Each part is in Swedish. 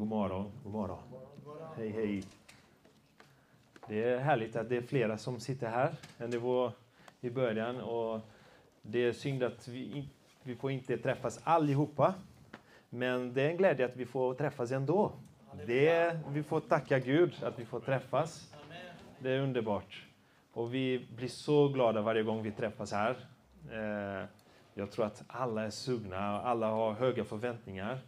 God morgon, god morgon. Hej, hej. Det är härligt att det är flera som sitter här än det var i början. Och det är synd att vi, vi får inte träffas allihopa. Men det är en glädje att vi får träffas ändå. Det, vi får tacka Gud att vi får träffas. Det är underbart. Och vi blir så glada varje gång vi träffas här. Eh, jag tror att alla är sugna och alla har höga förväntningar.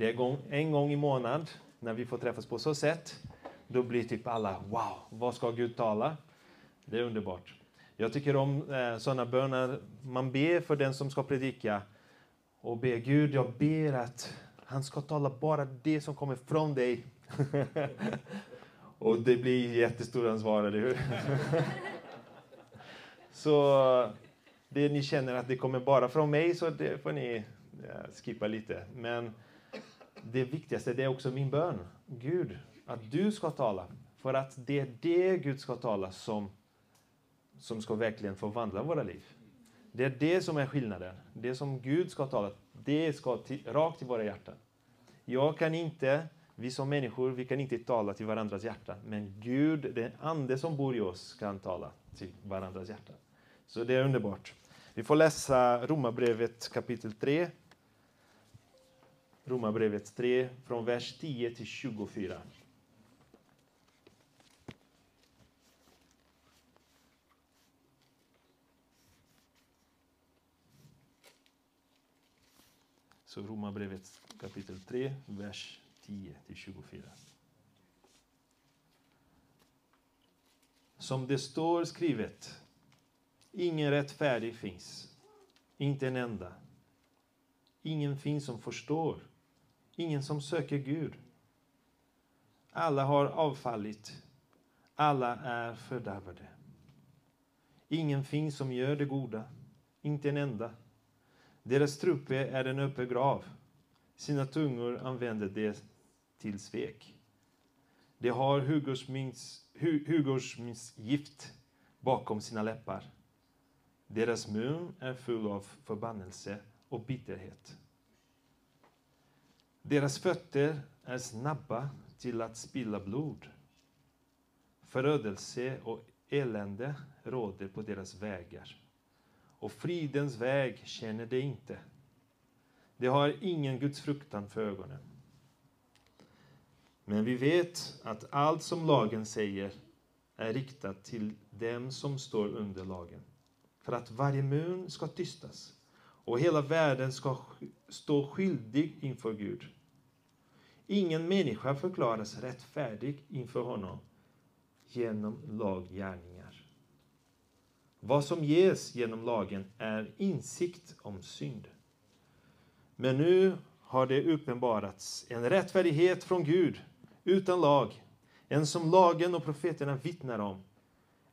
Det är en gång i månad när vi får träffas på så sätt. Då blir typ alla wow, vad ska Gud tala? Det är underbart. Jag tycker om eh, sådana böner. Man ber för den som ska predika och ber Gud, jag ber att han ska tala bara det som kommer från dig. och det blir jättestort ansvar, eller hur? så det ni känner att det kommer bara från mig, så det får ni eh, skippa lite. Men det viktigaste det är också min bön. Gud, att du ska tala. För att det är det Gud ska tala som, som ska verkligen förvandla våra liv. Det är det som är skillnaden. Det som Gud ska tala, det ska till, rakt till våra hjärtan. Jag kan inte, vi som människor, vi kan inte tala till varandras hjärtan. Men Gud, den ande som bor i oss, kan tala till varandras hjärtan. Så det är underbart. Vi får läsa Romarbrevet kapitel 3. Romarbrevet 3, från vers 10 till 24. Så Romarbrevet kapitel 3, vers 10 till 24. Som det står skrivet, ingen rättfärdig finns, inte en enda. Ingen finns som förstår, ingen som söker Gud. Alla har avfallit, alla är fördärvade. Ingen finns som gör det goda, inte en enda. Deras truppe är en öppen grav. Sina tungor använder de till svek. De har hugersminnsgift bakom sina läppar. Deras mun är full av förbannelse och bitterhet. Deras fötter är snabba till att spilla blod. Förödelse och elände råder på deras vägar och fridens väg känner de inte. De har ingen Guds fruktan för ögonen. Men vi vet att allt som lagen säger är riktat till dem som står under lagen, för att varje mun ska tystas och hela världen ska stå skyldig inför Gud. Ingen människa förklaras rättfärdig inför honom genom laggärningar. Vad som ges genom lagen är insikt om synd. Men nu har det uppenbarats en rättfärdighet från Gud utan lag, en som lagen och profeterna vittnar om.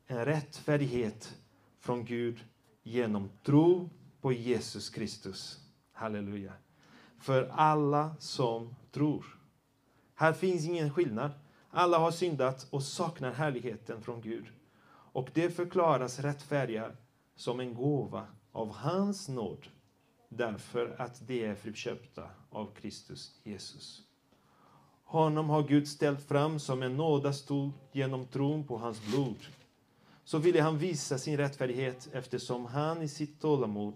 En rättfärdighet från Gud genom tro på Jesus Kristus. Halleluja. För alla som tror. Här finns ingen skillnad. Alla har syndat och saknar härligheten från Gud och det förklaras rättfärdiga som en gåva av hans nåd därför att de är friköpta av Kristus Jesus. Honom har Gud ställt fram som en nådastol genom tron på hans blod. Så ville han visa sin rättfärdighet eftersom han i sitt tålamod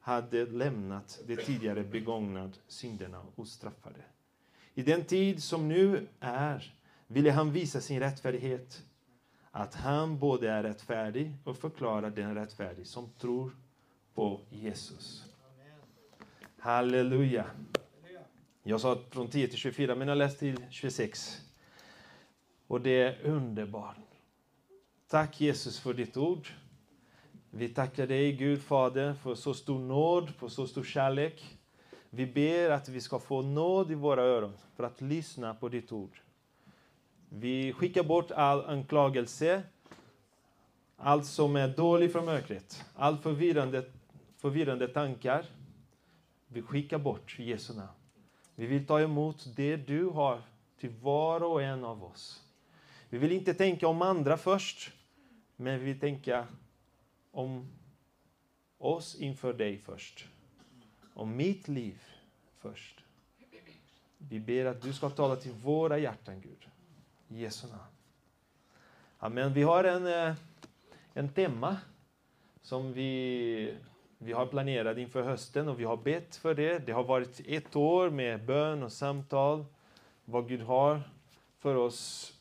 hade lämnat de tidigare begångna synderna ostraffade. I den tid som nu är ville han visa sin rättfärdighet att han både är rättfärdig och förklarar den rättfärdig som tror på Jesus. Halleluja. Jag sa från 10 till 24, men jag läste till 26. Och det är underbart. Tack Jesus för ditt ord. Vi tackar dig Gud Fader för så stor nåd, för så stor kärlek. Vi ber att vi ska få nåd i våra öron för att lyssna på ditt ord. Vi skickar bort all anklagelse, allt som är dåligt från mörkret, all förvirrande, förvirrande tankar. Vi skickar bort Jesu namn. Vi vill ta emot det du har till var och en av oss. Vi vill inte tänka om andra först, men vi vill tänka om oss inför dig först. Om mitt liv först. Vi ber att du ska tala till våra hjärtan, Gud. I Jesu namn. Amen. Vi har en, eh, en tema som vi, vi har planerat inför hösten och vi har bett för det. Det har varit ett år med bön och samtal, vad Gud har för oss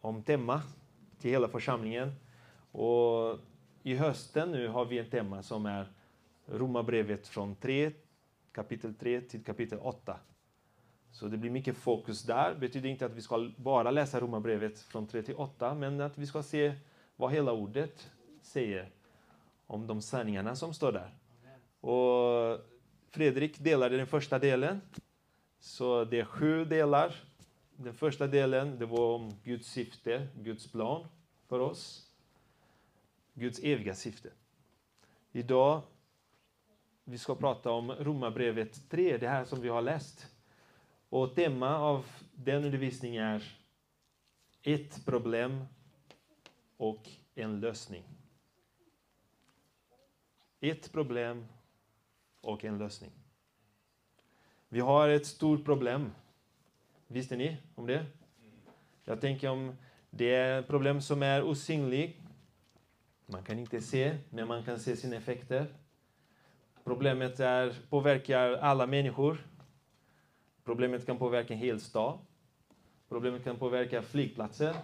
om tema till hela församlingen. Och i hösten nu har vi ett tema som är Romarbrevet från 3, kapitel 3 till kapitel 8. Så det blir mycket fokus där. Det betyder inte att vi ska bara läsa Romarbrevet från 3 till 8, men att vi ska se vad hela ordet säger om de sanningarna som står där. Och Fredrik delade den första delen. Så det är sju delar. Den första delen det var om Guds syfte, Guds plan för oss. Guds eviga syfte. Idag vi ska prata om Romarbrevet 3, det här som vi har läst. Och tema av den undervisningen är ett problem och en lösning. Ett problem och en lösning. Vi har ett stort problem. Visste ni om det? Jag tänker om det är ett problem som är osynligt. Man kan inte se, men man kan se sina effekter. Problemet är, påverkar alla människor. Problemet kan påverka en hel stad. Problemet kan påverka flygplatser.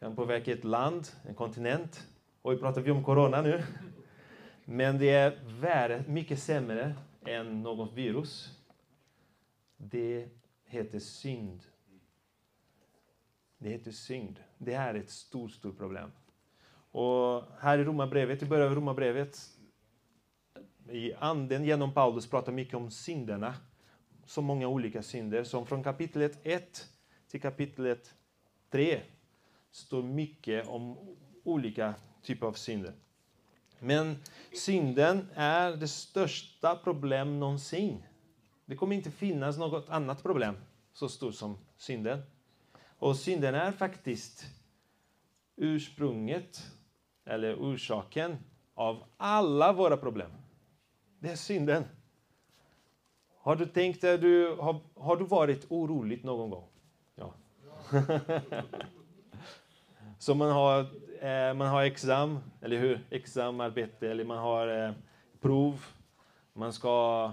kan påverka ett land, en kontinent. Oj, pratar vi om corona nu? Men det är värre, mycket sämre än något virus. Det heter synd. Det heter synd. Det här är ett stort, stort problem. Och här i Romarbrevet, i början av Romarbrevet, i anden genom Paulus pratar mycket om synderna. Så många olika synder. Som från kapitlet 1 till kapitlet 3 står mycket om olika typer av synder. Men synden är det största problem någonsin. Det kommer inte finnas något annat problem så stort som synden. Och synden är faktiskt ursprunget, eller orsaken, av alla våra problem. Det är synden. Har du tänkt du, har, har du varit orolig någon gång? Ja. Så man har, eh, man har exam, eller hur? Examarbete, eller man har eh, prov. Man ska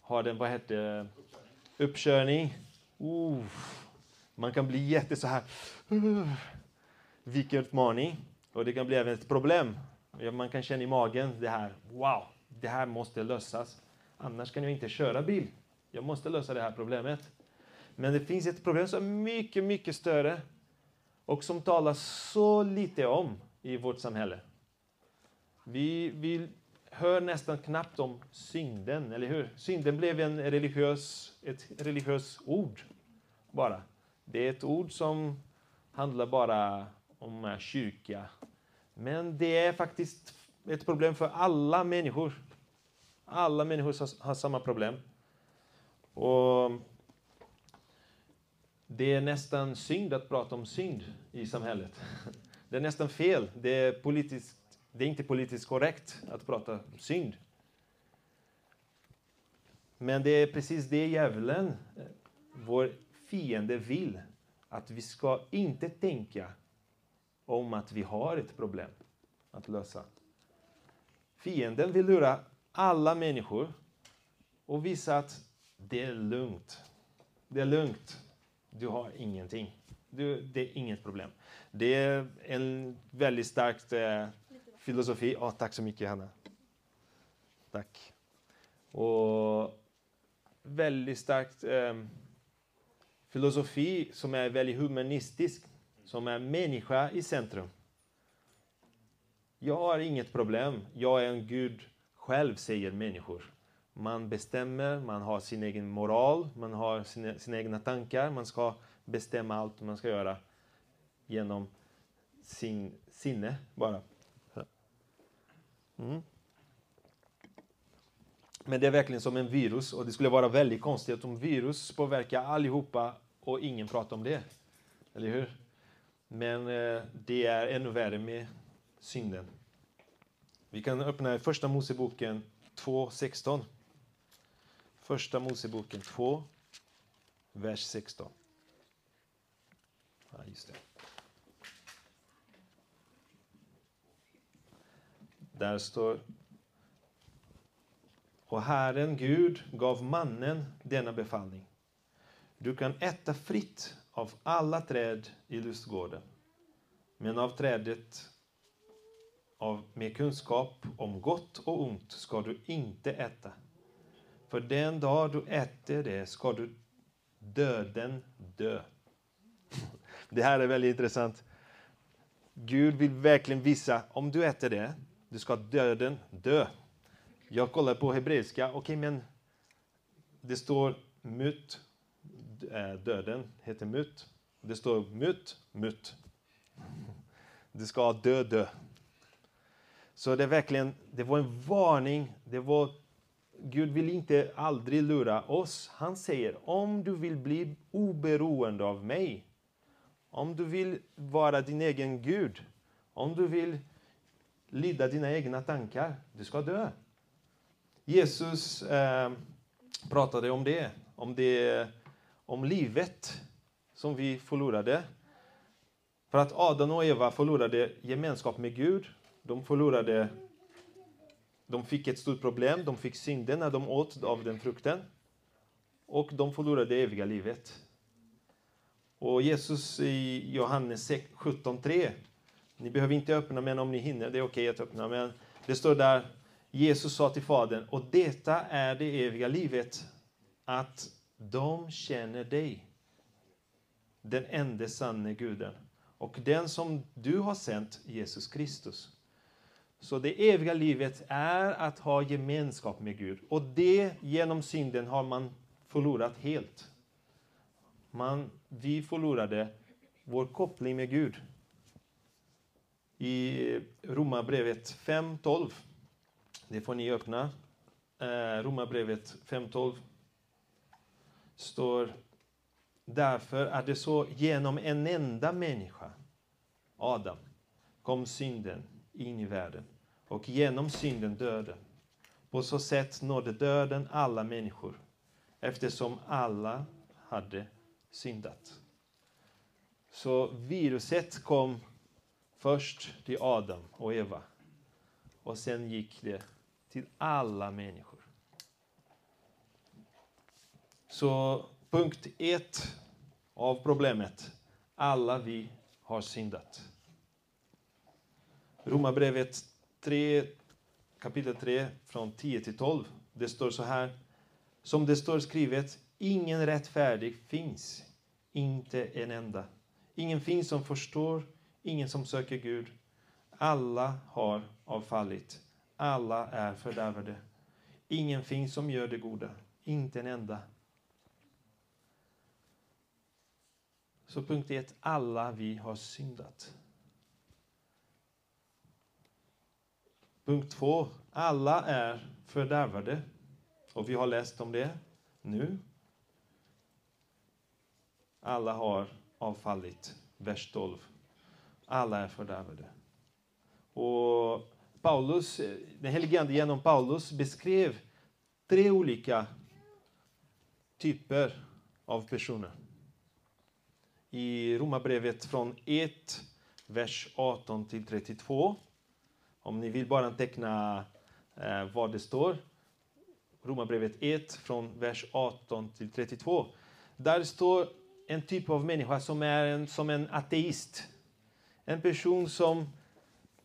ha den, vad heter det? uppkörning. Uh, man kan bli jätte så här... Uh, vilken utmaning. Och det kan bli även ett problem. Man kan känna i magen det här, wow, det här måste lösas. Annars kan jag inte köra bil. Jag måste lösa det här problemet. Men det finns ett problem som är mycket, mycket större och som talas så lite om i vårt samhälle. Vi, vi hör nästan knappt om synden, eller hur? Synden blev en religiös, ett religiöst ord bara. Det är ett ord som handlar bara om kyrka. Men det är faktiskt ett problem för alla människor. Alla människor har samma problem. Och det är nästan synd att prata om synd i samhället. Det är nästan fel. Det är, politiskt, det är inte politiskt korrekt att prata om synd. Men det är precis det djävulen, eh, vår fiende, vill. Att vi ska inte tänka om att vi har ett problem att lösa. Fienden vill lura alla människor och visa att det är lugnt. Det är lugnt. Du har ingenting. Du, det är inget problem. Det är en väldigt stark eh, filosofi. Oh, tack så mycket, Hanna. Tack. Och väldigt starkt... eh, filosofi som är väldigt humanistisk, som är människa i centrum. Jag har inget problem. Jag är en Gud själv, säger människor. Man bestämmer, man har sin egen moral, man har sina, sina egna tankar. Man ska bestämma allt man ska göra genom sin sinne bara. Mm. Men det är verkligen som en virus och det skulle vara väldigt konstigt om virus påverkar allihopa och ingen pratar om det. Eller hur? Men eh, det är ännu värre med synden. Vi kan öppna Första Moseboken 2.16. Första Moseboken 2, vers 16. Ja, just det. Där står Och Herren Gud gav mannen denna befallning. Du kan äta fritt av alla träd i lustgården, men av trädet av, med kunskap om gott och ont ska du inte äta. För den dag du äter det ska du döden dö. Det här är väldigt intressant. Gud vill verkligen visa, om du äter det, du ska döden dö. Jag kollar på hebreiska, okej okay, men det står mut, Eh, döden heter mut. Det står mut, mut. Du ska dö, dö. Så det är verkligen, det var en varning. Det var, Gud vill inte aldrig lura oss. Han säger, om du vill bli oberoende av mig, om du vill vara din egen Gud, om du vill lyda dina egna tankar, du ska dö. Jesus eh, pratade om det, om det, om livet som vi förlorade. För att Adam och Eva förlorade gemenskap med Gud. De förlorade, de fick ett stort problem, de fick synden när de åt av den frukten. Och de förlorade det eviga livet. Och Jesus i Johannes 17.3, ni behöver inte öppna men om ni hinner, det är okej att öppna, men det står där, Jesus sa till Fadern, och detta är det eviga livet, att de känner dig, den enda sanne guden, och den som du har sänt, Jesus Kristus. Så det eviga livet är att ha gemenskap med Gud, och det genom synden har man förlorat helt. Man, vi förlorade vår koppling med Gud. I Romarbrevet 5.12 det får ni öppna. Eh, Romarbrevet 5.12 står Därför är det så genom en enda människa, Adam, kom synden in i världen och genom synden döden. På så sätt nådde döden alla människor eftersom alla hade syndat. Så viruset kom först till Adam och Eva och sen gick det till alla människor. Så punkt ett av problemet, alla vi har syndat. Romarbrevet 3, kapitel 3, från 10 till 12. Det står så här. Som det står skrivet, ingen rättfärdig finns, inte en enda. Ingen finns som förstår, ingen som söker Gud. Alla har avfallit. Alla är fördärvade. Ingen finns som gör det goda, inte en enda. Så punkt ett, alla vi har syndat. Punkt två, alla är fördärvade. Och vi har läst om det nu. Alla har avfallit. Vers 12. Alla är fördärvade. Och Paulus, den helige Ande genom Paulus beskrev tre olika typer av personer. I Romarbrevet från 1, vers 18 till 32. Om ni vill bara teckna eh, vad det står. Romarbrevet 1 från vers 18 till 32. Där står en typ av människa som är en, som en ateist. En person som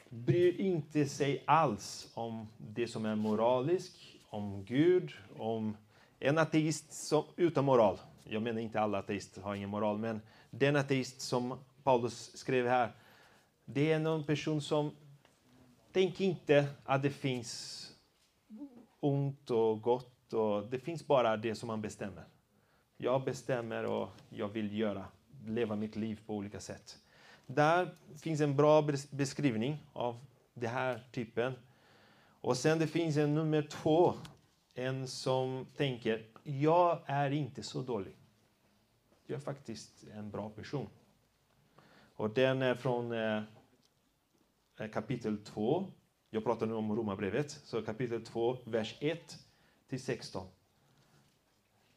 bryr inte sig alls om det som är moraliskt, om Gud, om en ateist som, utan moral. Jag menar inte alla ateister har ingen moral, men den ateist som Paulus skrev här, det är någon person som tänker inte att det finns ont och gott och det finns bara det som man bestämmer. Jag bestämmer och jag vill göra, leva mitt liv på olika sätt. Där finns en bra beskrivning av den här typen. Och sen det finns en nummer två, en som tänker, jag är inte så dålig. Jag är faktiskt en bra person. Och den är från eh, eh kapitel 2. Jag pratar nu om Romarbrevet, så kapitel 2, vers 1 till 16.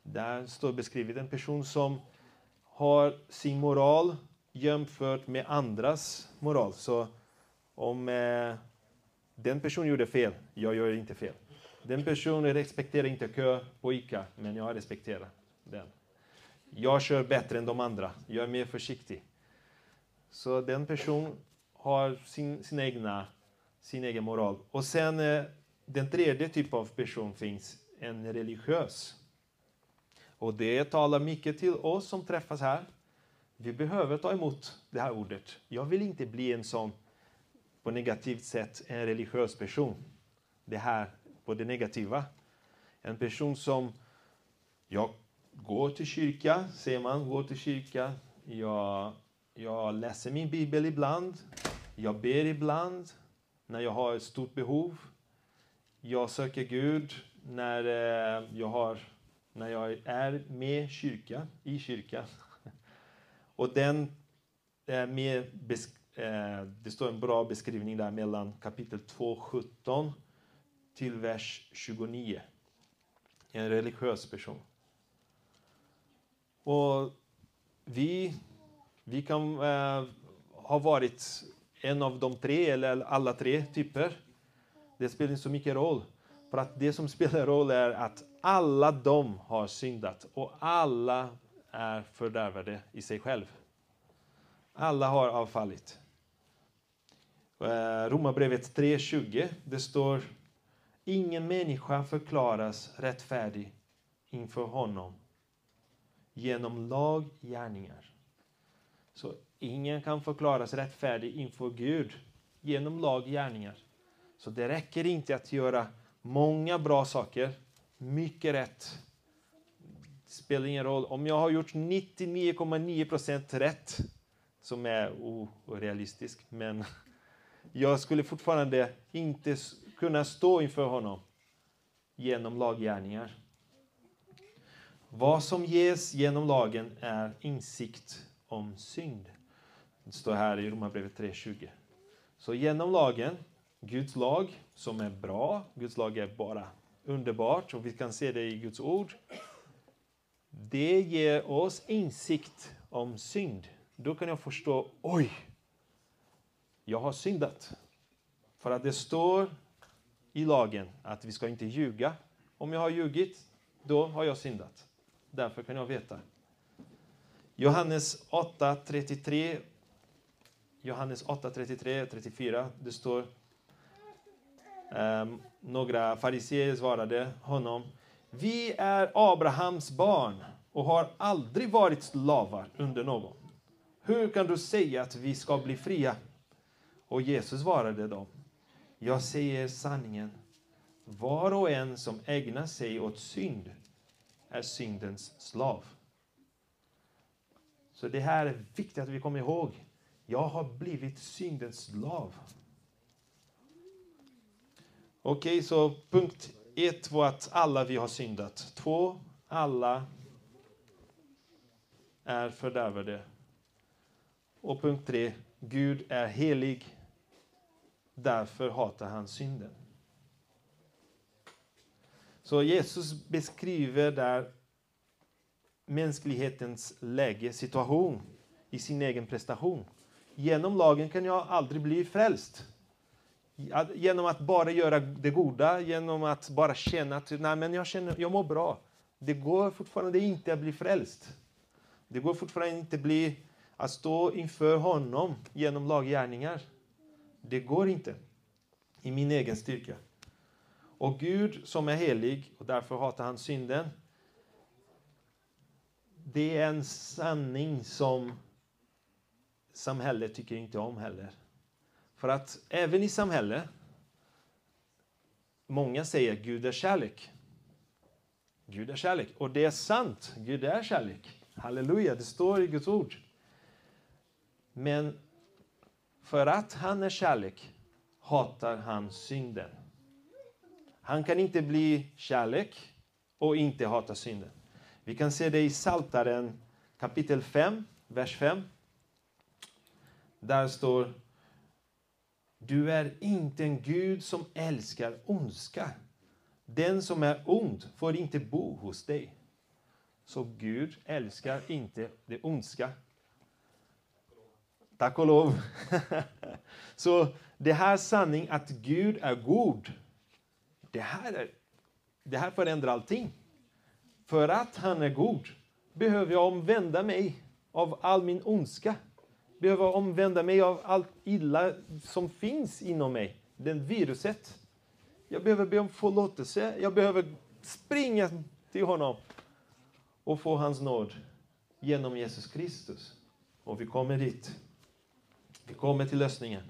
Där står beskrivet en person som har sin moral jämfört med andras moral. Så om eh, den personen gjorde fel, jag gör inte fel. Den personen respekterar inte kö på ICA, men jag respekterar den. Jag kör bättre än de andra, jag är mer försiktig. Så den personen har sin, sin, egna, sin egen moral. Och sen eh, den tredje typen av person finns, en religiös. Och det talar mycket till oss som träffas här. Vi behöver ta emot det här ordet. Jag vill inte bli en sån, på negativt sätt, en religiös person. Det här på det negativa. En person som, jag går till kyrka, säger man, går till kyrka. Jag, jag läser min bibel ibland. Jag ber ibland när jag har ett stort behov. Jag söker Gud när eh, jag, har, när jag är med kyrka, i kyrkan. Och den är med, eh, det står en bra beskrivning där mellan kapitel 2, 17 till vers 29. En religiös person. Och vi, vi kan eh, ha varit en av de tre, eller alla tre typer. Det spelar inte så mycket roll. För att det som spelar roll är att alla de har syndat och alla är fördärvade i sig själv. Alla har avfallit. Eh, Romarbrevet 3.20, det står Ingen människa förklaras rättfärdig inför honom genom laggärningar. Så ingen kan förklaras rättfärdig inför Gud genom laggärningar. Så det räcker inte att göra många bra saker, mycket rätt. Det spelar ingen roll. Om jag har gjort 99,9 procent rätt, som är orealistiskt, men jag skulle fortfarande inte kunna stå inför honom genom laggärningar. Vad som ges genom lagen är insikt om synd. Det står här i Romarbrevet 3.20. Så genom lagen, Guds lag som är bra, Guds lag är bara underbart och vi kan se det i Guds ord. Det ger oss insikt om synd. Då kan jag förstå, oj, jag har syndat. För att det står i lagen att vi ska inte ljuga. Om jag har ljugit, då har jag syndat. Därför kan jag veta. Johannes 8.33, Johannes 8.33 34, Det står um, några fariseer svarade honom Vi är Abrahams barn och har aldrig varit slavar under någon. Hur kan du säga att vi ska bli fria? Och Jesus svarade dem Jag säger sanningen. Var och en som ägnar sig åt synd är syndens slav. Så det här är viktigt att vi kommer ihåg. Jag har blivit syndens slav. Okej, okay, så punkt ett var att alla vi har syndat. Två, alla är fördärvade. Och punkt tre, Gud är helig. Därför hatar han synden. Så Jesus beskriver där mänsklighetens läge, situation, i sin egen prestation. Genom lagen kan jag aldrig bli frälst. Genom att bara göra det goda, genom att bara känna att Nej, men jag, känner, jag mår bra. Det går fortfarande inte att bli frälst. Det går fortfarande inte bli, att stå inför honom genom laggärningar. Det går inte i min egen styrka. Och Gud som är helig, och därför hatar han synden, det är en sanning som samhället tycker inte om heller. För att även i samhället, många säger Gud är kärlek. Gud är kärlek. Och det är sant, Gud är kärlek. Halleluja, det står i Guds ord. Men för att han är kärlek hatar han synden. Han kan inte bli kärlek och inte hata synden. Vi kan se det i Saltaren kapitel 5, vers 5. Där står Du är inte en Gud som älskar ondska. Den som är ond får inte bo hos dig. Så Gud älskar inte det ondska. Tack och lov. Så det här sanning att Gud är god, det här, är, det här förändrar allting. För att han är god behöver jag omvända mig av all min ondska. Behöver omvända mig av allt illa som finns inom mig, den viruset. Jag behöver be om förlåtelse. Jag behöver springa till honom och få hans nåd genom Jesus Kristus. Och vi kommer dit. Vi kommer till lösningen.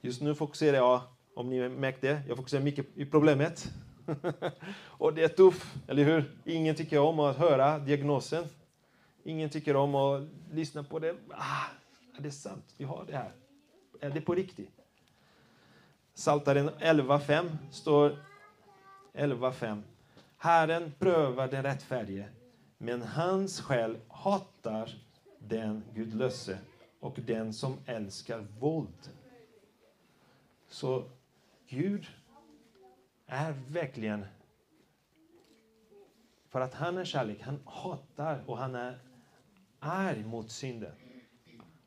Just nu fokuserar jag, om ni märkte, jag fokuserar mycket i problemet. och det är tufft, eller hur? Ingen tycker om att höra diagnosen. Ingen tycker om att lyssna på det. Ah, är det sant? Vi har det här. Är det på riktigt? Saltaren 11.5 står 11.5. Herren prövar den rättfärdige, men hans själ hatar den gudlöse och den som älskar våld. Så Gud är verkligen... För att han är kärlek, han hatar och han är arg mot synden.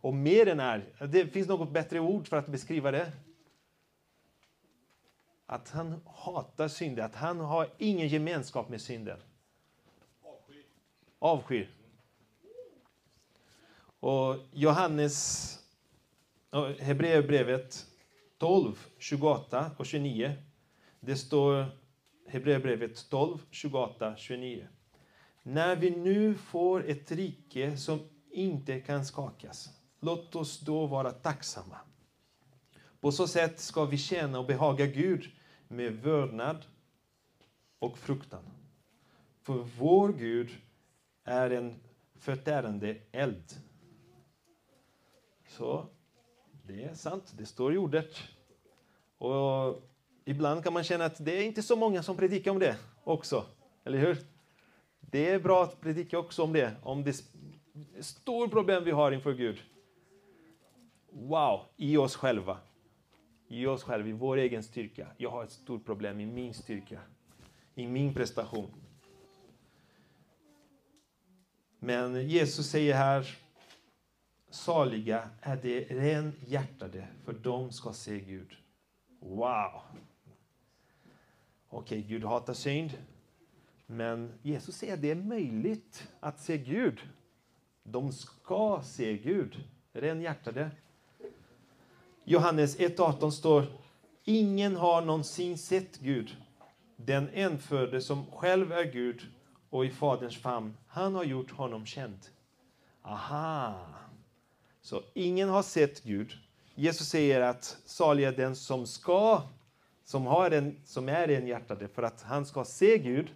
Och mer än arg. Det finns något bättre ord för att beskriva det. Att han hatar synden, att han har ingen gemenskap med synden. Avskyr. Och Johannes, Hebreerbrevet 12, 28 och 29. Det står Hebreerbrevet 12, 28, 29. När vi nu får ett rike som inte kan skakas, låt oss då vara tacksamma. På så sätt ska vi tjäna och behaga Gud med vördnad och fruktan. För vår Gud är en förtärande eld. Så det är sant, det står i ordet. Och ibland kan man känna att det är inte så många som predikar om det också. Eller hur? Det är bra att predika också om det, om det stora problem vi har inför Gud. Wow, i oss själva. I oss själva, i vår egen styrka. Jag har ett stort problem i min styrka, i min prestation. Men Jesus säger här, saliga är de renhjärtade, för de ska se Gud. Wow! Okej, okay, Gud hatar synd. Men Jesus säger att det är möjligt att se Gud. De ska se Gud. Renhjärtade. Johannes 1.18 står Ingen har någonsin sett Gud. Den enfödde som själv är Gud och i Faderns famn, han har gjort honom känd. Aha! Så ingen har sett Gud. Jesus säger att salig är den som ska, som, har en, som är en hjärtade för att han ska se Gud.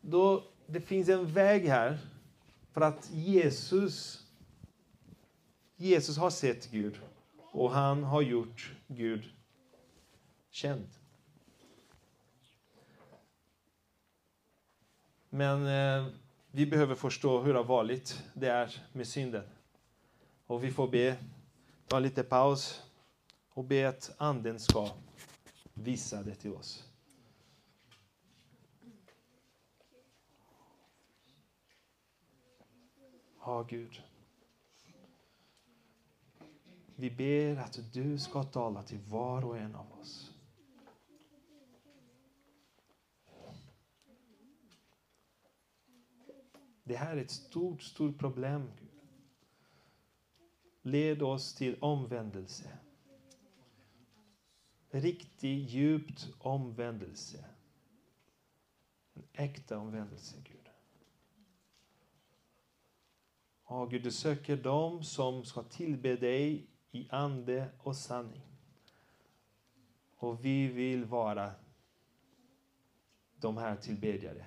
Då, det finns en väg här för att Jesus, Jesus har sett Gud och han har gjort Gud känd. Men eh, vi behöver förstå hur allvarligt det är med synden. Och vi får be, ta lite paus och be att Anden ska visa det till oss. Ja, Gud. Vi ber att du ska tala till var och en av oss. Det här är ett stort, stort problem. Gud. Led oss till omvändelse. Riktig, djupt omvändelse. En äkta omvändelse, Gud. Ja, Gud, du söker dem som ska tillbe dig i ande och sanning. Och vi vill vara de här tillbedjare.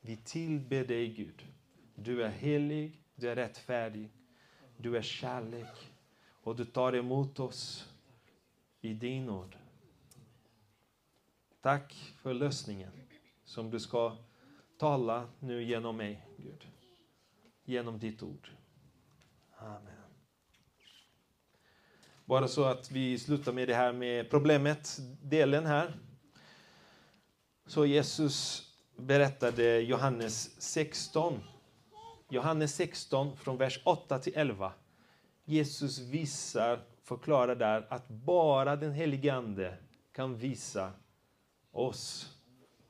Vi tillber dig, Gud. Du är helig, du är rättfärdig, du är kärlek och du tar emot oss i din nåd. Tack för lösningen som du ska tala nu genom mig, Gud. Genom ditt ord. Amen. Bara så att vi slutar med det här med problemet, delen här. Så Jesus berättade Johannes 16. Johannes 16 från vers 8 till 11. Jesus visar, förklarar där att bara den helige Ande kan visa oss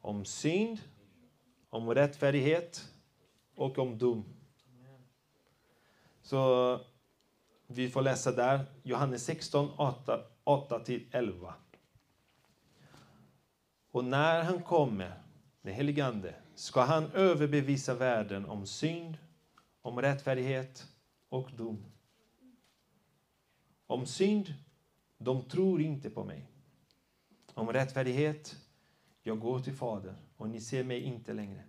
om synd, om rättfärdighet och om dom. Så vi får läsa där, Johannes 16, 8, 8-11. Och när han kommer, den helige Ande, ska han överbevisa världen om synd, om rättfärdighet och dom. Om synd, de tror inte på mig. Om rättfärdighet, jag går till Fadern och ni ser mig inte längre.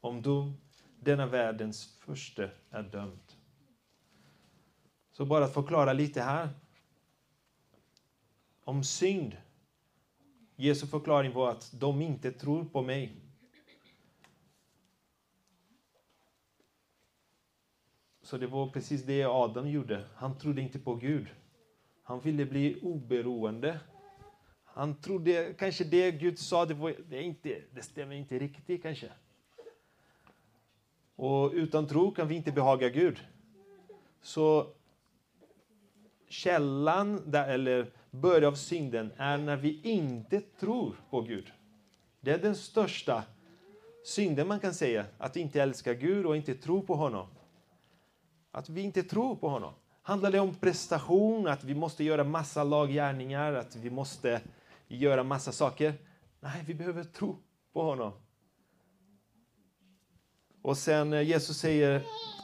Om dom, denna världens första är dömd. Så bara att förklara lite här. Om synd. Jesu förklaring var att de inte tror på mig. Så det var precis det Adam gjorde. Han trodde inte på Gud. Han ville bli oberoende. Han trodde kanske det Gud sa, det, var, det, är inte, det stämmer inte riktigt kanske. Och utan tro kan vi inte behaga Gud. Så källan, där, eller början av synden, är när vi inte tror på Gud. Det är den största synden man kan säga, att inte älska Gud och inte tro på honom. Att vi inte tror på honom. Handlar det om prestation, att vi måste göra massa laggärningar, att vi måste göra massa saker? Nej, vi behöver tro på honom. Och sen eh, Jesus säger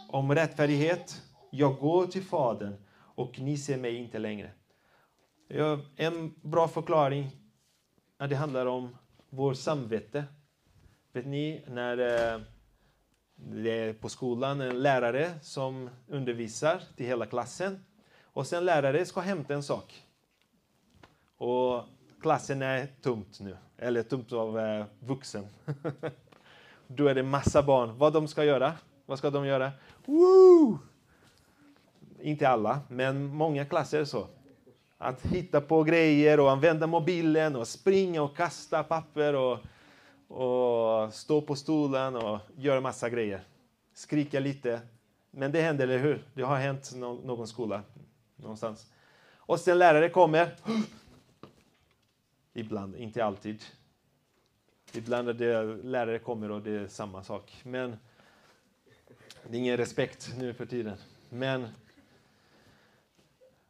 om rättfärdighet. Jag går till Fadern och ni ser mig inte längre. En bra förklaring när det handlar om vår samvete. Vet ni, när eh, det är på skolan en lärare som undervisar till hela klassen och sen lärare ska hämta en sak. Och klassen är tomt nu, eller tomt av eh, vuxen. Då är det massa barn. Vad de ska göra? Vad ska de göra? Woo! Inte alla, men många klasser är så. Att hitta på grejer och använda mobilen och springa och kasta papper och, och stå på stolen och göra massa grejer. Skrika lite. Men det händer, eller hur? Det har hänt någon, någon skola någonstans. Och sen lärare kommer. Ibland, inte alltid. Ibland är det lärare kommer och det är samma sak. Men det är ingen respekt nu för tiden. Men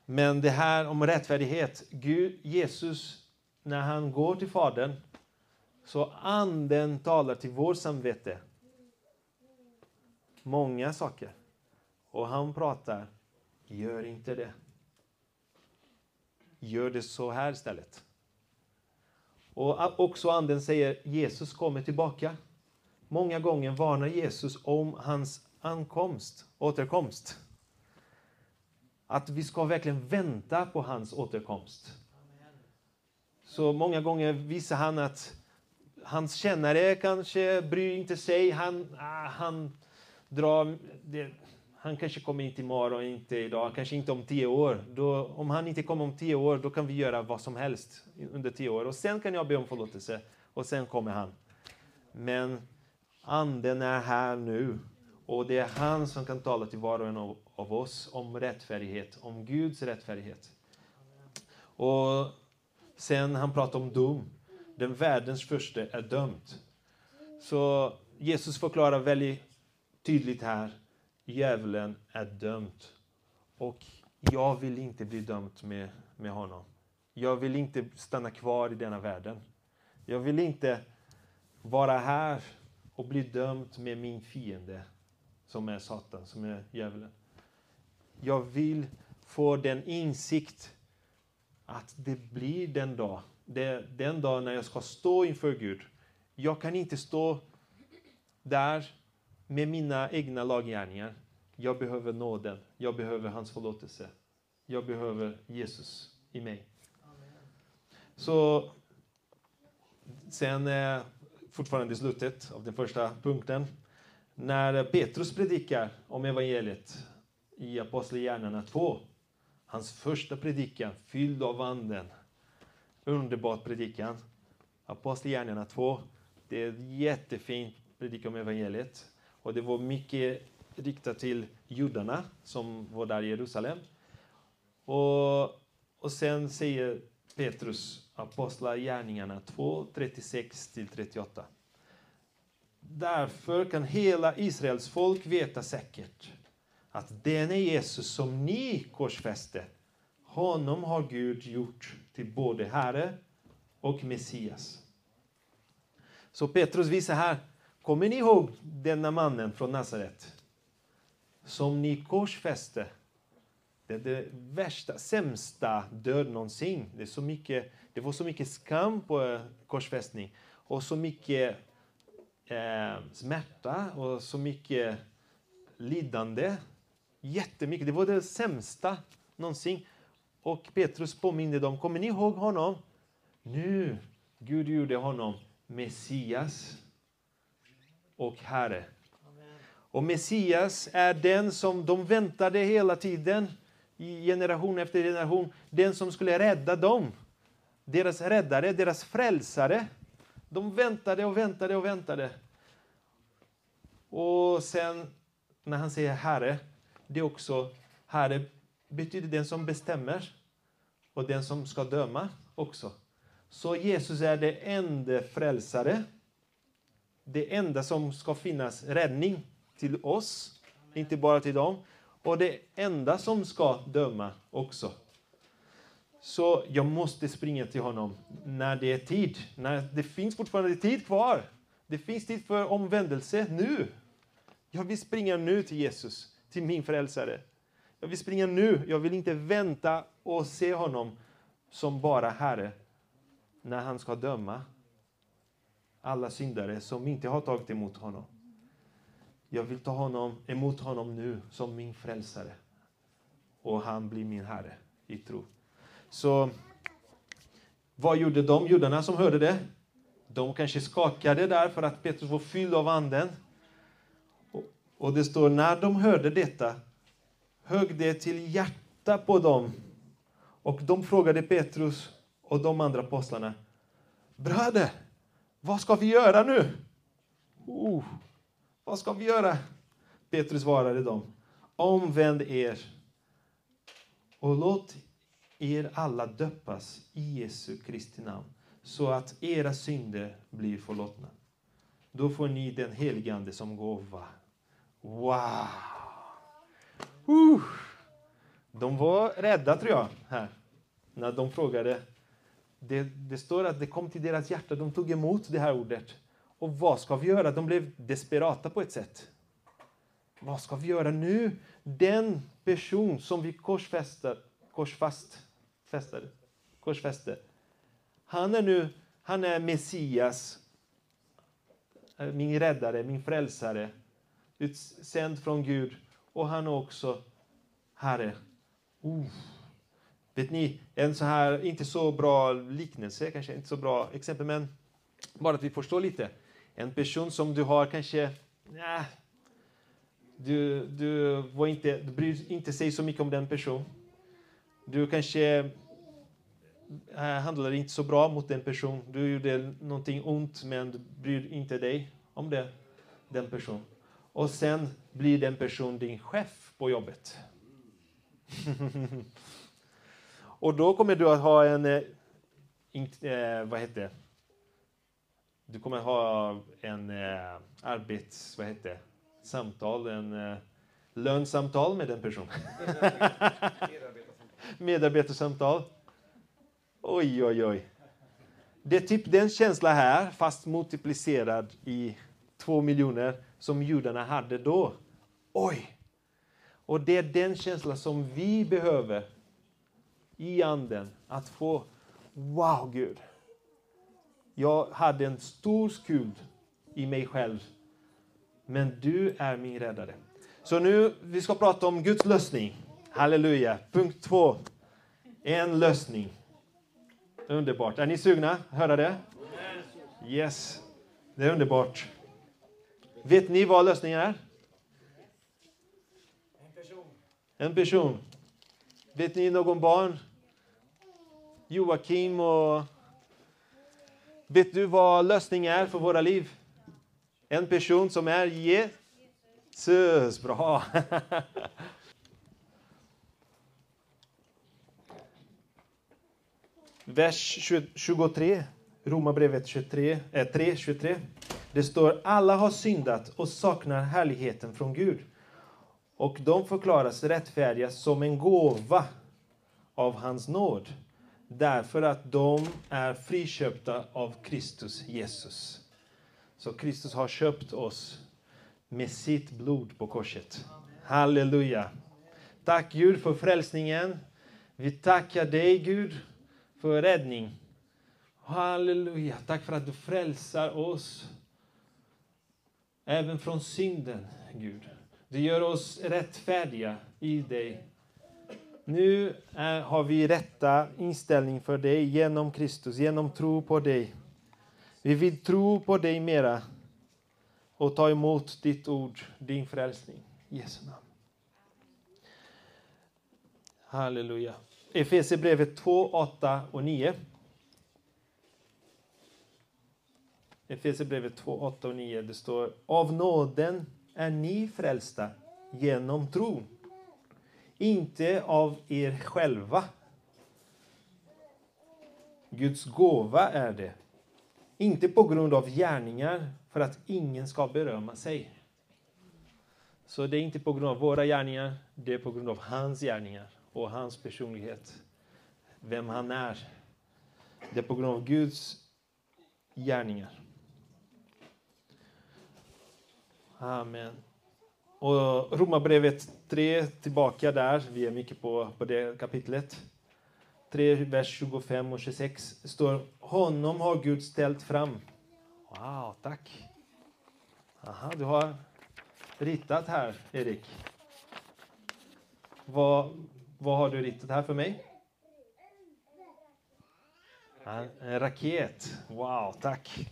men det här om rättfärdighet, Gud, Jesus, när han går till Fadern, så anden talar till vårt samvete. Många saker. Och han pratar, gör inte det. Gör det så här istället. Och också anden säger, Jesus kommer tillbaka. Många gånger varnar Jesus om hans ankomst, återkomst att vi ska verkligen vänta på hans återkomst. Så många gånger visar han att hans kännare kanske bryr inte sig. Han, ah, han drar... Det, han kanske kommer inte imorgon, inte idag, kanske inte om tio år. Då, om han inte kommer om tio år, då kan vi göra vad som helst under tio år. Och sen kan jag be om förlåtelse och sen kommer han. Men anden är här nu och det är han som kan tala till var och en av, av oss om rättfärdighet, om Guds rättfärdighet. Och sen han pratar om dom. Den världens första är dömd. Så Jesus förklarar väldigt tydligt här, djävulen är dömd. Och jag vill inte bli dömd med, med honom. Jag vill inte stanna kvar i denna världen. Jag vill inte vara här och bli dömd med min fiende som är Satan, som är djävulen. Jag vill få den insikt att det blir den dag, det, den dag när jag ska stå inför Gud. Jag kan inte stå där med mina egna laggärningar. Jag behöver nåden, jag behöver hans förlåtelse. Jag behöver Jesus i mig. Så sen, eh, fortfarande i slutet av den första punkten, när Petrus predikar om evangeliet i Apostlagärningarna 2, hans första predikan, fylld av Anden, underbar predikan, Apostlagärningarna 2, Det är jättefint predikan om evangeliet. Och det var mycket riktat till judarna som var där i Jerusalem. Och, och sen säger Petrus, Apostlagärningarna 2, 36-38. Därför kan hela Israels folk veta säkert att denne Jesus som ni korsfäste, honom har Gud gjort till både Herre och Messias. Så Petrus visar här, kommer ni ihåg denna mannen från Nasaret? Som ni korsfäste. Det är det värsta, sämsta död någonsin. Det, är så mycket, det var så mycket skam på eh, korsfästning och så mycket eh, smärta och så mycket lidande. Jättemycket. Det var det sämsta någonsin. Och Petrus påminde dem, kommer ni ihåg honom? Nu, Gud gjorde honom Messias och Herre. Och Messias är den som de väntade hela tiden, generation efter generation, den som skulle rädda dem. Deras räddare, deras frälsare. De väntade och väntade och väntade. Och sen när han säger Herre, det är också Herre betyder den som bestämmer och den som ska döma också. Så Jesus är det enda frälsare, det enda som ska finnas räddning till oss, inte bara till dem, och det enda som ska döma också. Så jag måste springa till honom när det är tid. När det finns fortfarande tid kvar. Det finns tid för omvändelse nu. Jag vill springa nu till Jesus, till min frälsare. Jag vill springa nu. Jag vill inte vänta och se honom som bara Herre när han ska döma alla syndare som inte har tagit emot honom. Jag vill ta honom, emot honom nu som min frälsare. Och han blir min Herre i tro. Så vad gjorde de judarna som hörde det? De kanske skakade där för att Petrus var fylld av anden. Och det står, när de hörde detta högg det till hjärta på dem. Och de frågade Petrus och de andra apostlarna. Bröder, vad ska vi göra nu? Oh, vad ska vi göra? Petrus svarade dem. Omvänd er och låt er alla döpas i Jesu Kristi namn så att era synder blir förlåtna. Då får ni den helige Ande som gåva. Wow! Uh. De var rädda, tror jag, här, när de frågade. Det, det står att det kom till deras hjärta, de tog emot det här ordet. Och vad ska vi göra? De blev desperata på ett sätt. Vad ska vi göra nu? Den person som vi korsfäster, korsfast, fäster, korsfäster, han är nu han är Messias, eh, min räddare, min frälsare, utsänd från Gud. Och han är också Herre. Uh. Vet ni, en så här, inte så bra liknelse, kanske inte så bra exempel, men bara att vi förstår lite. En person som du har kanske, nej, du, du, var inte, du bryr inte sig så mycket om den personen. Du kanske äh, handlade inte så bra mot den personen. Du gjorde någonting ont, men du bryr inte dig om det, den personen. Och sen blir den personen din chef på jobbet. och då kommer du att ha en... Eh, eh, vad heter det? Du kommer att ha en eh, arbets... Vad heter det? Samtal, en eh, lönsamtal med den personen. Medarbetarsamtal. Oj, oj, oj. Det är typ den känslan här, fast multiplicerad i två miljoner, som judarna hade då. Oj! Och det är den känslan som vi behöver i anden. Att få, wow Gud. Jag hade en stor skuld i mig själv. Men du är min räddare. Så nu, vi ska prata om Guds lösning. Halleluja. Punkt två. En lösning. Underbart. Är ni sugna? Höra det? Yes. Det är underbart. Vet ni vad lösningen är? En person. Vet ni någon barn? Joakim och Vet du vad lösningen är för våra liv? En person som är Jesus. Bra! Vers 23, Romarbrevet 23, 3, 23. Det står alla har syndat och saknar härligheten från Gud. Och de förklaras rättfärdiga som en gåva av hans nåd därför att de är friköpta av Kristus Jesus. Så Kristus har köpt oss med sitt blod på korset. Halleluja! Tack Gud för frälsningen. Vi tackar dig Gud för räddning. Halleluja! Tack för att du frälsar oss även från synden, Gud. Du gör oss rättfärdiga i dig. Nu är, har vi rätta inställning för dig genom Kristus, genom tro på dig. Vi vill tro på dig mera och ta emot ditt ord, din frälsning. I Jesu namn. Halleluja. Efesierbrevet 2, 8 och 9. Efesierbrevet 2, 8 och 9. Det står Av nåden är ni frälsta genom tron. Inte av er själva. Guds gåva är det. Inte på grund av gärningar för att ingen ska berömma sig. Så det är inte på grund av våra gärningar, det är på grund av hans gärningar och hans personlighet. Vem han är. Det är på grund av Guds gärningar. Amen. Och Romarbrevet 3, tillbaka där, vi är mycket på, på det kapitlet. 3, vers 25 och 26 står Honom har Gud ställt fram. Wow, tack. Aha, du har ritat här, Erik. Vad, vad har du ritat här för mig? En raket. Wow, tack.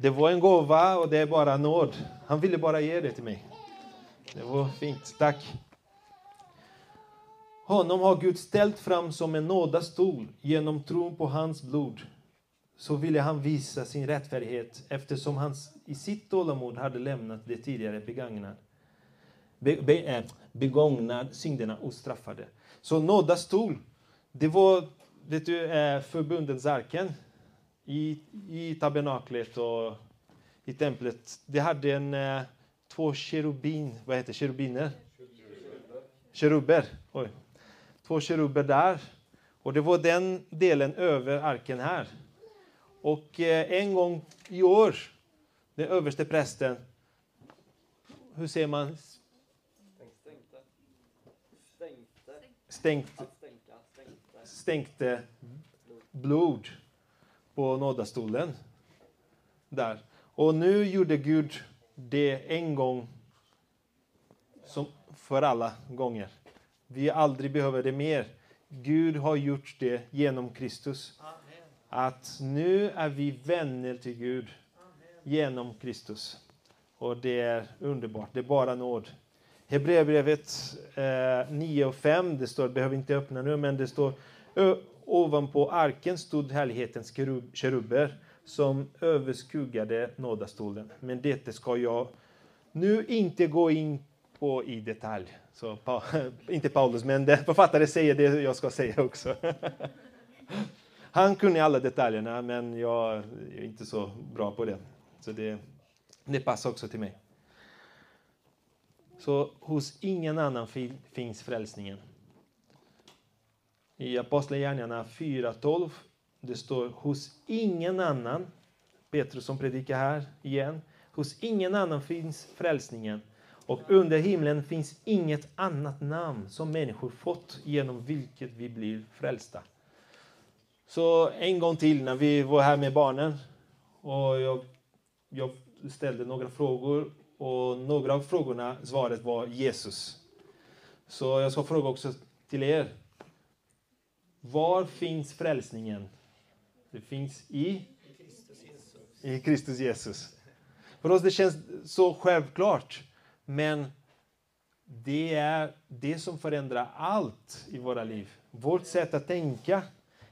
Det var en gåva och det är bara nåd. Han ville bara ge det till mig. Det var fint. Tack. Honom har Gud ställt fram som en nådastol genom tron på hans blod. Så ville han visa sin rättfärdighet eftersom han i sitt tålamod hade lämnat det tidigare begagnad, be, be, äh, begångna synderna ostraffade. Så nådastol, det var vet du, äh, förbundens arken i, i tabernaklet och i templet. Det hade en, äh, två kerubin, vad heter kerubiner? Keruber. Oj två keruber där. Och det var den delen över arken här. Och eh, en gång i år, den överste prästen, hur säger man? Stänkte, stänkte blod på nådastolen. Där. Och nu gjorde Gud det en gång som för alla gånger. Vi aldrig behöver det mer. Gud har gjort det genom Kristus. Att nu är vi vänner till Gud genom Kristus. Och det är underbart. Det är bara nåd. Hebreerbrevet eh, 9 och 5, det står, behöver inte öppna nu, men det står ovanpå arken stod härlighetens keruber som överskuggade nådastolen. Men detta ska jag nu inte gå in på i detalj. Så, pa, inte Paulus, men författaren författare säger det jag ska säga också. Han kunde alla detaljerna, men jag är inte så bra på det. Så det, det passar också till mig. Så hos ingen annan finns frälsningen. I Apostlagärningarna 4.12 det står hos ingen annan, Petrus som predikar här igen, hos ingen annan finns frälsningen och under himlen finns inget annat namn som människor fått genom vilket vi blir frälsta. Så en gång till när vi var här med barnen och jag, jag ställde några frågor och några av frågorna, svaret var Jesus. Så jag ska fråga också till er. Var finns frälsningen? Det finns i? I Kristus Jesus. För oss det känns så självklart. Men det är det som förändrar allt i våra liv. Vårt sätt att tänka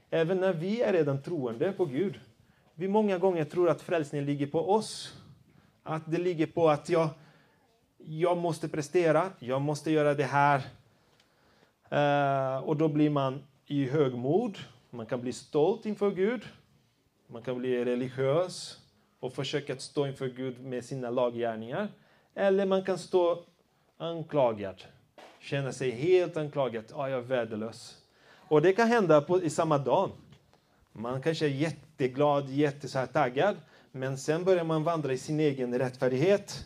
Även när vi är redan troende på Gud. Vi många gånger tror att frälsningen ligger på oss. Att det ligger på att jag, jag måste prestera, jag måste göra det här. Uh, och då blir man i högmod, man kan bli stolt inför Gud, man kan bli religiös och försöka stå inför Gud med sina laggärningar. Eller man kan stå anklagad, känna sig helt anklagad. Ah, jag är värdelös. Och det kan hända på, i samma dag. Man kanske är jätteglad, jättetaggad, men sen börjar man vandra i sin egen rättfärdighet.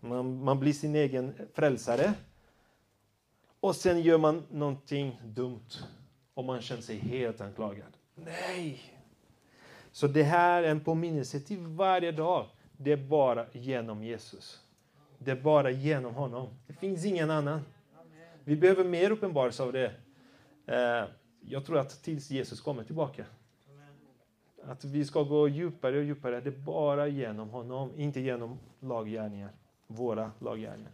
Man, man blir sin egen frälsare. Och sen gör man någonting dumt och man känner sig helt anklagad. Nej! Så det här är en påminnelse till varje dag. Det är bara genom Jesus. Det är bara genom honom. Det finns ingen annan. Vi behöver mer uppenbarelse av det. Eh, jag tror att tills Jesus kommer tillbaka. Att vi ska gå djupare och djupare. Det är bara genom honom, inte genom laggärningar. Våra laggärningar.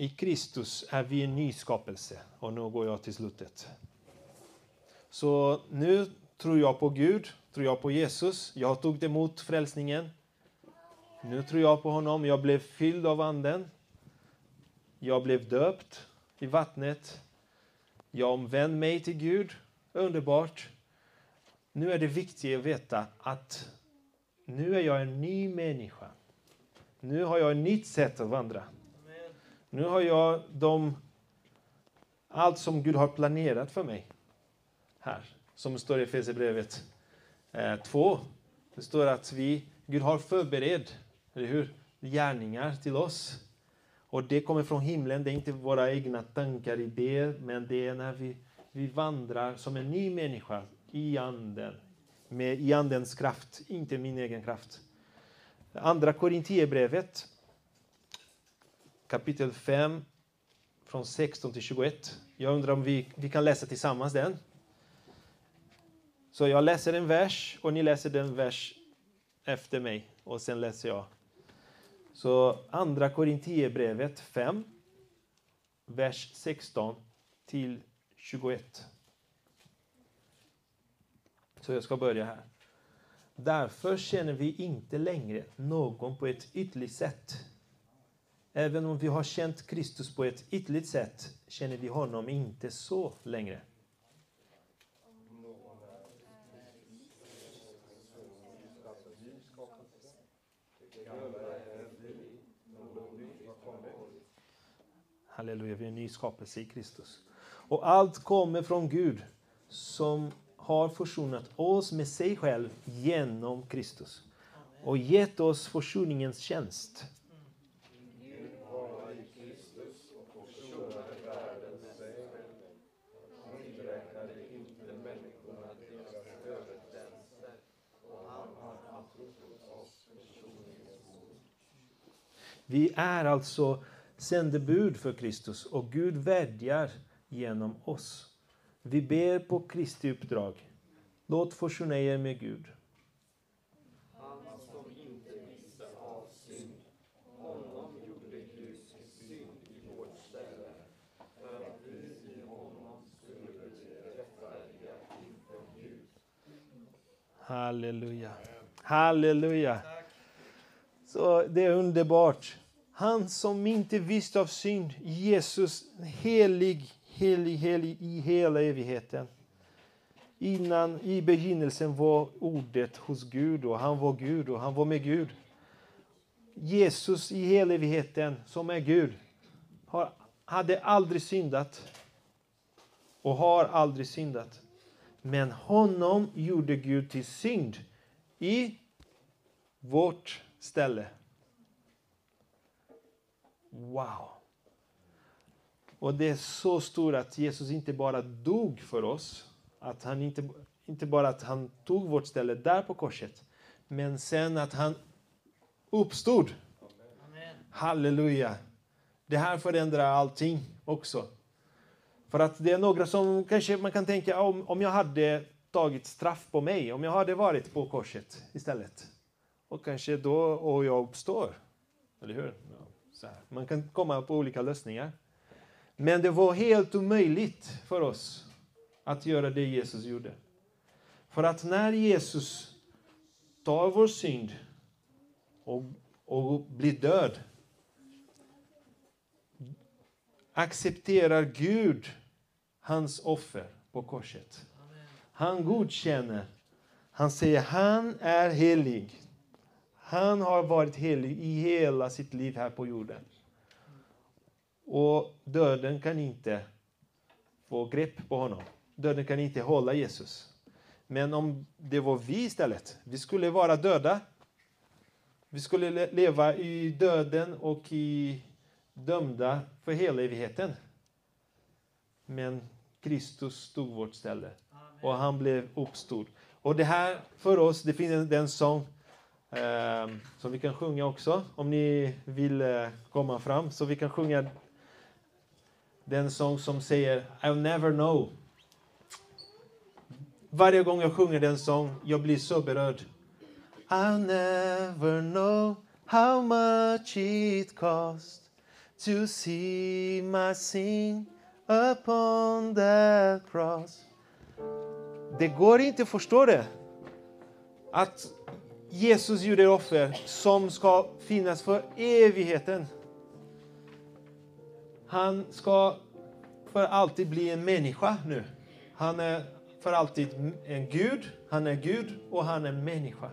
I Kristus är vi en ny skapelse. Och nu går jag till slutet. Så nu tror jag på Gud, tror jag på Jesus. Jag tog emot frälsningen. Nu tror jag på honom. Jag blev fylld av Anden. Jag blev döpt i vattnet. Jag omvände mig till Gud. Underbart. Nu är det viktigt att veta att nu är jag en ny människa. Nu har jag ett nytt sätt att vandra. Nu har jag de, allt som Gud har planerat för mig. Här, som står i Efesierbrevet 2. Eh, det står att vi, Gud har förberett eller hur? gärningar till oss. Och det kommer från himlen, det är inte våra egna tankar, idéer, men det är när vi, vi vandrar som en ny människa i anden, med, i andens kraft, inte min egen kraft. Andra Korintierbrevet, kapitel 5, från 16 till 21. Jag undrar om vi, vi kan läsa tillsammans den. Så jag läser en vers och ni läser den vers efter mig och sen läser jag. Så andra Korintierbrevet 5, vers 16 till 21. Så jag ska börja här. Därför känner vi inte längre någon på ett ytligt sätt. Även om vi har känt Kristus på ett ytligt sätt känner vi honom inte så längre. Halleluja, vi är en ny skapelse i Kristus. Och allt kommer från Gud som har försonat oss med sig själv genom Kristus och gett oss försoningens tjänst. Vi är alltså sändebud för Kristus och Gud vädjar genom oss. Vi ber på Kristi uppdrag. Låt försona er med Gud. Halleluja. Halleluja. Så det är underbart. Han som inte visste av synd, Jesus, helig, helig, helig i hela evigheten. Innan, i begynnelsen var ordet hos Gud och han var Gud och han var med Gud. Jesus i hela evigheten, som är Gud, har, hade aldrig syndat och har aldrig syndat. Men honom gjorde Gud till synd i vårt ställe. Wow! Och det är så stort att Jesus inte bara dog för oss, att han inte, inte bara att han tog vårt ställe där på korset, men sen att han uppstod. Amen. Halleluja! Det här förändrar allting också. För att det är några som kanske man kan tänka om, om jag hade tagit straff på mig, om jag hade varit på korset istället. Och kanske då, och jag uppstår. Eller hur? Man kan komma på olika lösningar. Men det var helt omöjligt för oss att göra det Jesus gjorde. För att när Jesus tar vår synd och, och blir död accepterar Gud hans offer på korset. Han godkänner. Han säger han är helig. Han har varit helig i hela sitt liv här på jorden. Och döden kan inte få grepp på honom. Döden kan inte hålla Jesus. Men om det var vi istället, vi skulle vara döda. Vi skulle leva i döden och i dömda för hela evigheten. Men Kristus stod vårt ställe och han blev uppstod. Och det här för oss, det finns en, en sång Ehm, som vi kan sjunga också om ni vill eh, komma fram. Så vi kan sjunga den sång som säger I'll never know. Varje gång jag sjunger den sång, jag blir så berörd. I'll never know how much it cost to see my sin upon that cross. Det går inte att förstå det. Att Jesus gjorde offer som ska finnas för evigheten. Han ska för alltid bli en människa nu. Han är för alltid en Gud, han är Gud och han är människa.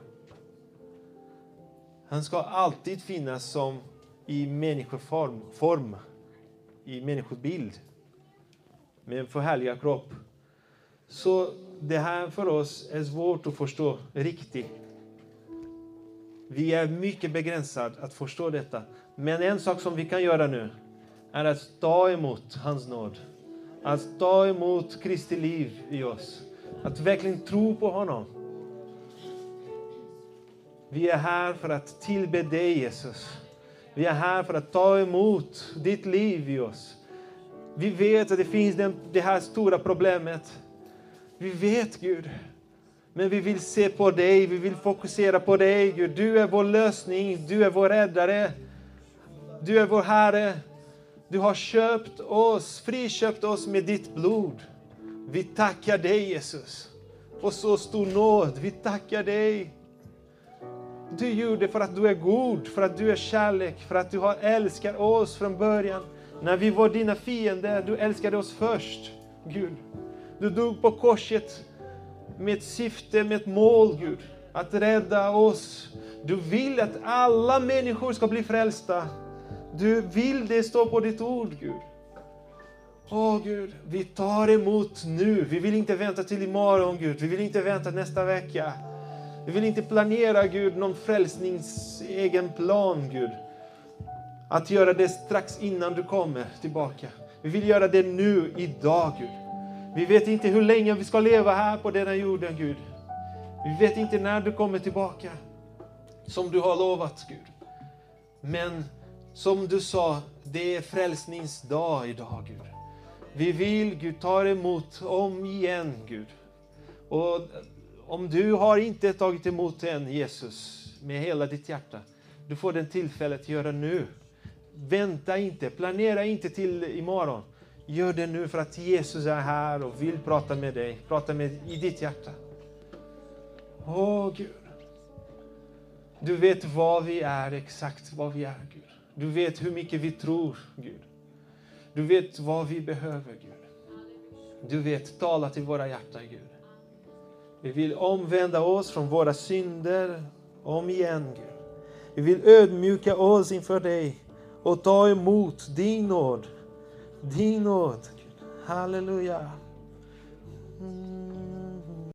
Han ska alltid finnas som i människoform, form, i människobild, med en förhärligad kropp. Så det här för oss är svårt att förstå riktigt. Vi är mycket begränsade att förstå detta. Men en sak som vi kan göra nu är att ta emot hans nåd. Att ta emot Kristi liv i oss. Att verkligen tro på honom. Vi är här för att tillbe dig, Jesus. Vi är här för att ta emot ditt liv i oss. Vi vet att det finns det här stora problemet. Vi vet, Gud. Men vi vill se på dig, vi vill fokusera på dig, Gud. Du är vår lösning, du är vår räddare. Du är vår Herre. Du har köpt oss, friköpt oss med ditt blod. Vi tackar dig, Jesus. Och så stor nåd. Vi tackar dig. Du gjorde för att du är god, för att du är kärlek, för att du har älskat oss från början. När vi var dina fiender, du älskade oss först, Gud. Du dog på korset med ett syfte, med ett mål, Gud. Att rädda oss. Du vill att alla människor ska bli frälsta. Du vill det stå på ditt ord, Gud. Åh Gud, vi tar emot nu. Vi vill inte vänta till imorgon, Gud. Vi vill inte vänta nästa vecka. Vi vill inte planera, Gud, någon frälsnings egen plan, Gud. Att göra det strax innan du kommer tillbaka. Vi vill göra det nu, idag, Gud. Vi vet inte hur länge vi ska leva här på denna jorden, Gud. Vi vet inte när du kommer tillbaka, som du har lovat, Gud. Men som du sa, det är frälsningsdag idag, Gud. Vi vill, Gud, ta emot om igen, Gud. Och om du har inte tagit emot än Jesus med hela ditt hjärta, du får den tillfället att göra nu. Vänta inte, planera inte till imorgon. Gör det nu för att Jesus är här och vill prata med dig, prata med i ditt hjärta. Åh Gud. Du vet vad vi är, exakt vad vi är, Gud. Du vet hur mycket vi tror, Gud. Du vet vad vi behöver, Gud. Du vet, tala till våra hjärtan, Gud. Vi vill omvända oss från våra synder om igen, Gud. Vi vill ödmjuka oss inför dig och ta emot din nåd. Din nåd. Halleluja. Mm.